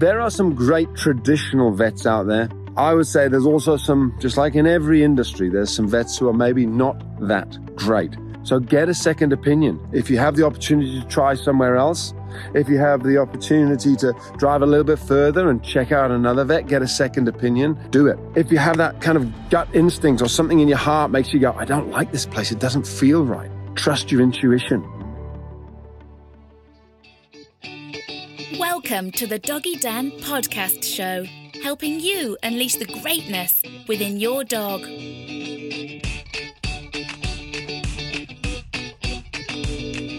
There are some great traditional vets out there. I would say there's also some, just like in every industry, there's some vets who are maybe not that great. So get a second opinion. If you have the opportunity to try somewhere else, if you have the opportunity to drive a little bit further and check out another vet, get a second opinion, do it. If you have that kind of gut instinct or something in your heart makes you go, I don't like this place, it doesn't feel right, trust your intuition. Welcome to the Doggy Dan podcast show, helping you unleash the greatness within your dog.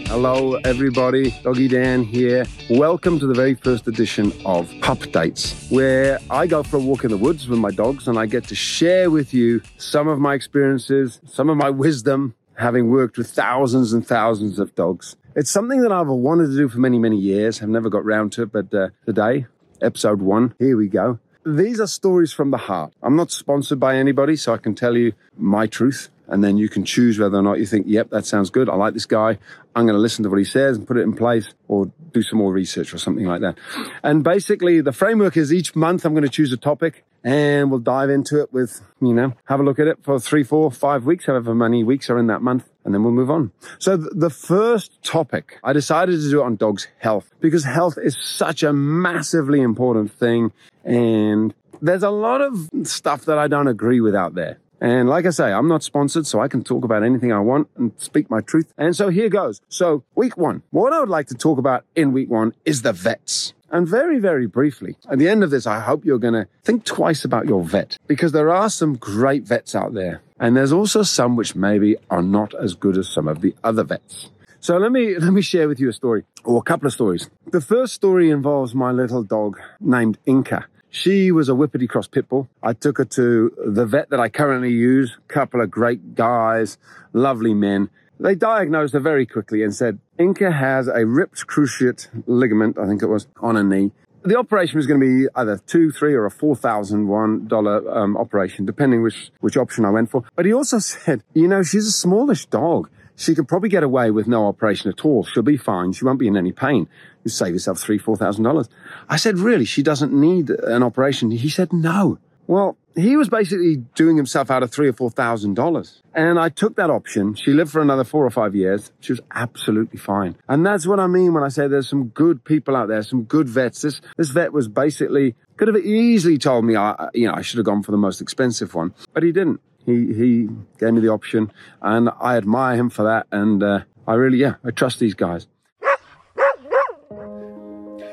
Hello, everybody. Doggy Dan here. Welcome to the very first edition of Pup Dates, where I go for a walk in the woods with my dogs and I get to share with you some of my experiences, some of my wisdom, having worked with thousands and thousands of dogs. It's something that I've wanted to do for many, many years. I've never got round to it, but uh, today, episode one, here we go. These are stories from the heart. I'm not sponsored by anybody, so I can tell you my truth and then you can choose whether or not you think, yep, that sounds good. I like this guy. I'm going to listen to what he says and put it in place or do some more research or something like that. And basically the framework is each month I'm going to choose a topic and we'll dive into it with, you know, have a look at it for three, four, five weeks, however many weeks are in that month. And then we'll move on. So the first topic, I decided to do it on dogs' health because health is such a massively important thing. And there's a lot of stuff that I don't agree with out there. And like I say, I'm not sponsored, so I can talk about anything I want and speak my truth. And so here goes. So week one, what I would like to talk about in week one is the vets. And very, very briefly, at the end of this, I hope you're going to think twice about your vet because there are some great vets out there. And there's also some which maybe are not as good as some of the other vets. So let me, let me share with you a story or a couple of stories. The first story involves my little dog named Inca. She was a whippity cross pit bull. I took her to the vet that I currently use. Couple of great guys, lovely men. They diagnosed her very quickly and said, Inca has a ripped cruciate ligament, I think it was, on her knee. The operation was going to be either two, three, or a four thousand one dollar um, operation, depending which which option I went for. But he also said, you know, she's a smallish dog. She could probably get away with no operation at all. She'll be fine. She won't be in any pain. You save yourself three, four thousand dollars. I said, really? She doesn't need an operation. He said, no. Well, he was basically doing himself out of three or four thousand dollars. And I took that option. She lived for another four or five years. She was absolutely fine. And that's what I mean when I say there's some good people out there, some good vets. This, this vet was basically, could have easily told me, I, you know, I should have gone for the most expensive one, but he didn't. He, he gave me the option and I admire him for that. And, uh, I really, yeah, I trust these guys.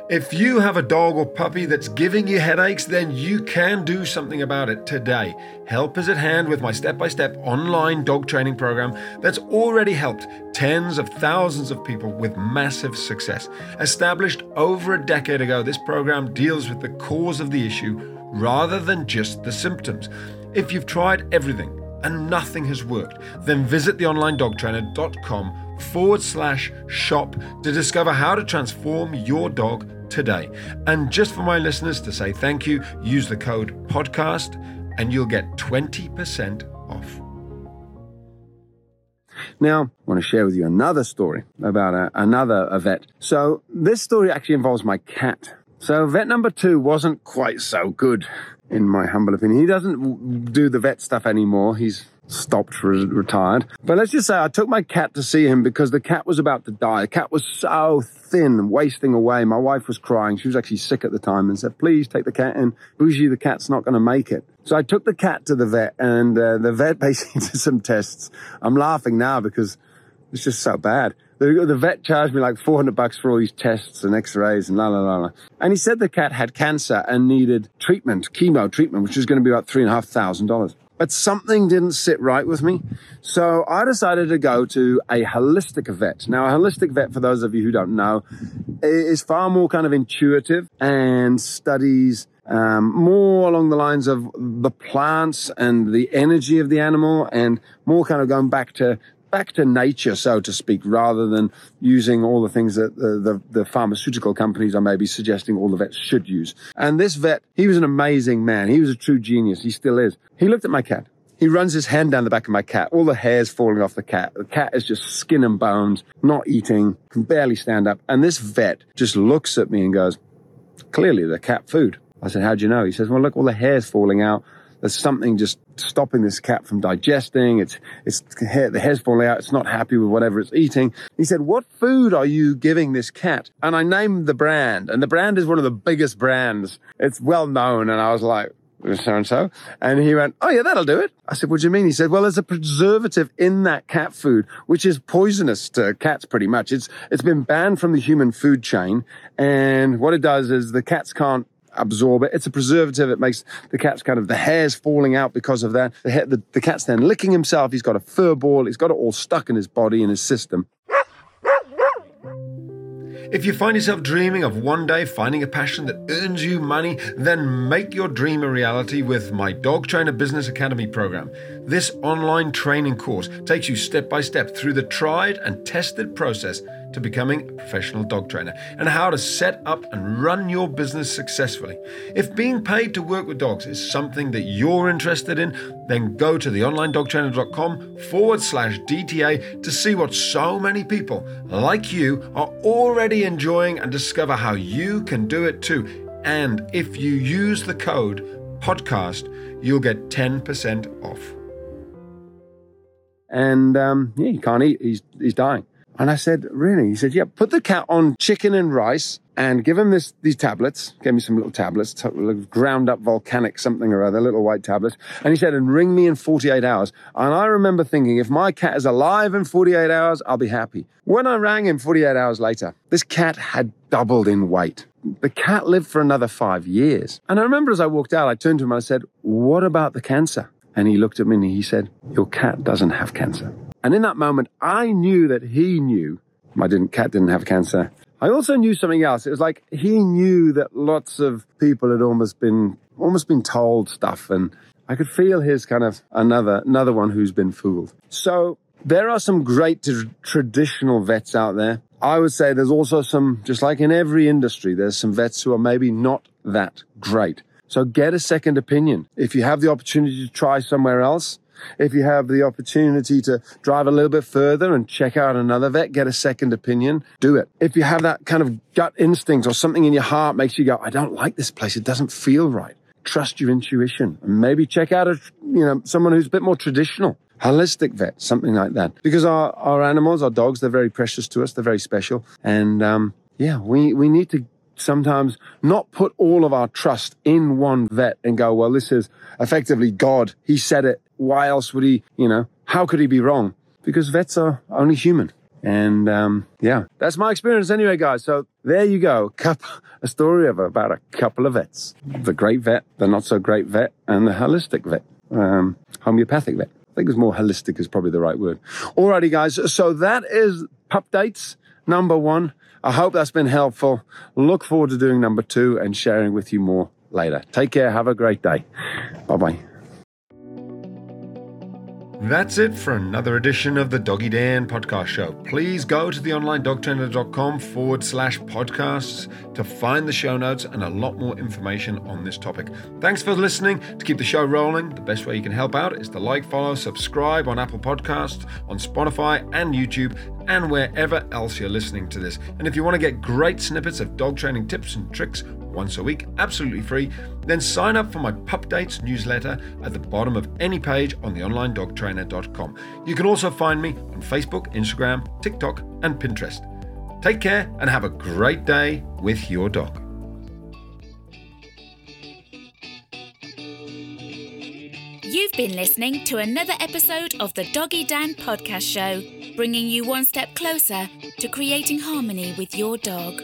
If you have a dog or puppy that's giving you headaches, then you can do something about it today. Help is at hand with my step by step online dog training program that's already helped tens of thousands of people with massive success. Established over a decade ago, this program deals with the cause of the issue rather than just the symptoms. If you've tried everything and nothing has worked, then visit theonlinedogtrainer.com forward slash shop to discover how to transform your dog today. And just for my listeners to say thank you, use the code podcast and you'll get 20% off. Now, I want to share with you another story about a, another a vet. So this story actually involves my cat. So vet number two wasn't quite so good, in my humble opinion. He doesn't do the vet stuff anymore. He's stopped, re- retired. But let's just say I took my cat to see him because the cat was about to die. The cat was so thin, wasting away. My wife was crying. She was actually sick at the time and said, please take the cat in. Bougie, the cat's not going to make it. So I took the cat to the vet and uh, the vet basically did some tests. I'm laughing now because it's just so bad. The, the vet charged me like 400 bucks for all these tests and x-rays and la la la la. And he said the cat had cancer and needed treatment, chemo treatment, which was going to be about three and a half thousand dollars but something didn't sit right with me. So I decided to go to a holistic vet. Now, a holistic vet, for those of you who don't know, is far more kind of intuitive and studies um, more along the lines of the plants and the energy of the animal and more kind of going back to back to nature, so to speak, rather than using all the things that the, the, the, pharmaceutical companies are maybe suggesting all the vets should use. And this vet, he was an amazing man. He was a true genius. He still is. He looked at my cat. He runs his hand down the back of my cat. All the hair's falling off the cat. The cat is just skin and bones, not eating, can barely stand up. And this vet just looks at me and goes, clearly the cat food. I said, how do you know? He says, well, look, all the hair's falling out. There's something just stopping this cat from digesting. It's, it's the hair's falling out. It's not happy with whatever it's eating. He said, what food are you giving this cat? And I named the brand and the brand is one of the biggest brands. It's well known. And I was like, so and so. And he went, Oh yeah, that'll do it. I said, What do you mean? He said, Well, there's a preservative in that cat food, which is poisonous to cats pretty much. It's, it's been banned from the human food chain. And what it does is the cats can't absorb it. It's a preservative. It makes the cat's kind of the hairs falling out because of that. The, the, the cat's then licking himself. He's got a fur ball. He's got it all stuck in his body and his system. If you find yourself dreaming of one day finding a passion that earns you money, then make your dream a reality with my Dog Trainer Business Academy program. This online training course takes you step by step through the tried and tested process to becoming a professional dog trainer and how to set up and run your business successfully. If being paid to work with dogs is something that you're interested in, then go to theonlinedogtrainer.com forward slash DTA to see what so many people like you are already enjoying and discover how you can do it too. And if you use the code podcast, you'll get 10% off. And um, yeah, he can't eat. He's, he's dying. And I said, really? He said, yeah, put the cat on chicken and rice and give him this, these tablets. Gave me some little tablets, ground up volcanic something or other, little white tablets. And he said, and ring me in 48 hours. And I remember thinking, if my cat is alive in 48 hours, I'll be happy. When I rang him 48 hours later, this cat had doubled in weight. The cat lived for another five years. And I remember as I walked out, I turned to him and I said, what about the cancer? And he looked at me and he said, your cat doesn't have cancer. And in that moment, I knew that he knew my didn't, cat didn't have cancer. I also knew something else. It was like he knew that lots of people had almost been, almost been told stuff. And I could feel his kind of another, another one who's been fooled. So there are some great traditional vets out there. I would say there's also some, just like in every industry, there's some vets who are maybe not that great. So get a second opinion. If you have the opportunity to try somewhere else, if you have the opportunity to drive a little bit further and check out another vet, get a second opinion, do it. If you have that kind of gut instinct or something in your heart makes you go, I don't like this place. It doesn't feel right. Trust your intuition and maybe check out a, you know, someone who's a bit more traditional holistic vet, something like that. Because our, our animals, our dogs, they're very precious to us. They're very special. And, um, yeah, we, we need to sometimes not put all of our trust in one vet and go, well, this is effectively God. He said it. Why else would he, you know, how could he be wrong? Because vets are only human. And um, yeah, that's my experience anyway, guys. So there you go. Cup, a story of about a couple of vets the great vet, the not so great vet, and the holistic vet, um, homeopathic vet. I think it's more holistic is probably the right word. Alrighty, guys. So that is pup dates number one. I hope that's been helpful. Look forward to doing number two and sharing with you more later. Take care. Have a great day. Bye bye. That's it for another edition of the Doggy Dan podcast show. Please go to theonlinedogtrainer.com forward slash podcasts to find the show notes and a lot more information on this topic. Thanks for listening. To keep the show rolling, the best way you can help out is to like, follow, subscribe on Apple Podcasts, on Spotify and YouTube, and wherever else you're listening to this. And if you want to get great snippets of dog training tips and tricks, once a week, absolutely free, then sign up for my Pup Dates newsletter at the bottom of any page on theonlinedogtrainer.com. You can also find me on Facebook, Instagram, TikTok, and Pinterest. Take care and have a great day with your dog. You've been listening to another episode of the Doggy Dan podcast show, bringing you one step closer to creating harmony with your dog.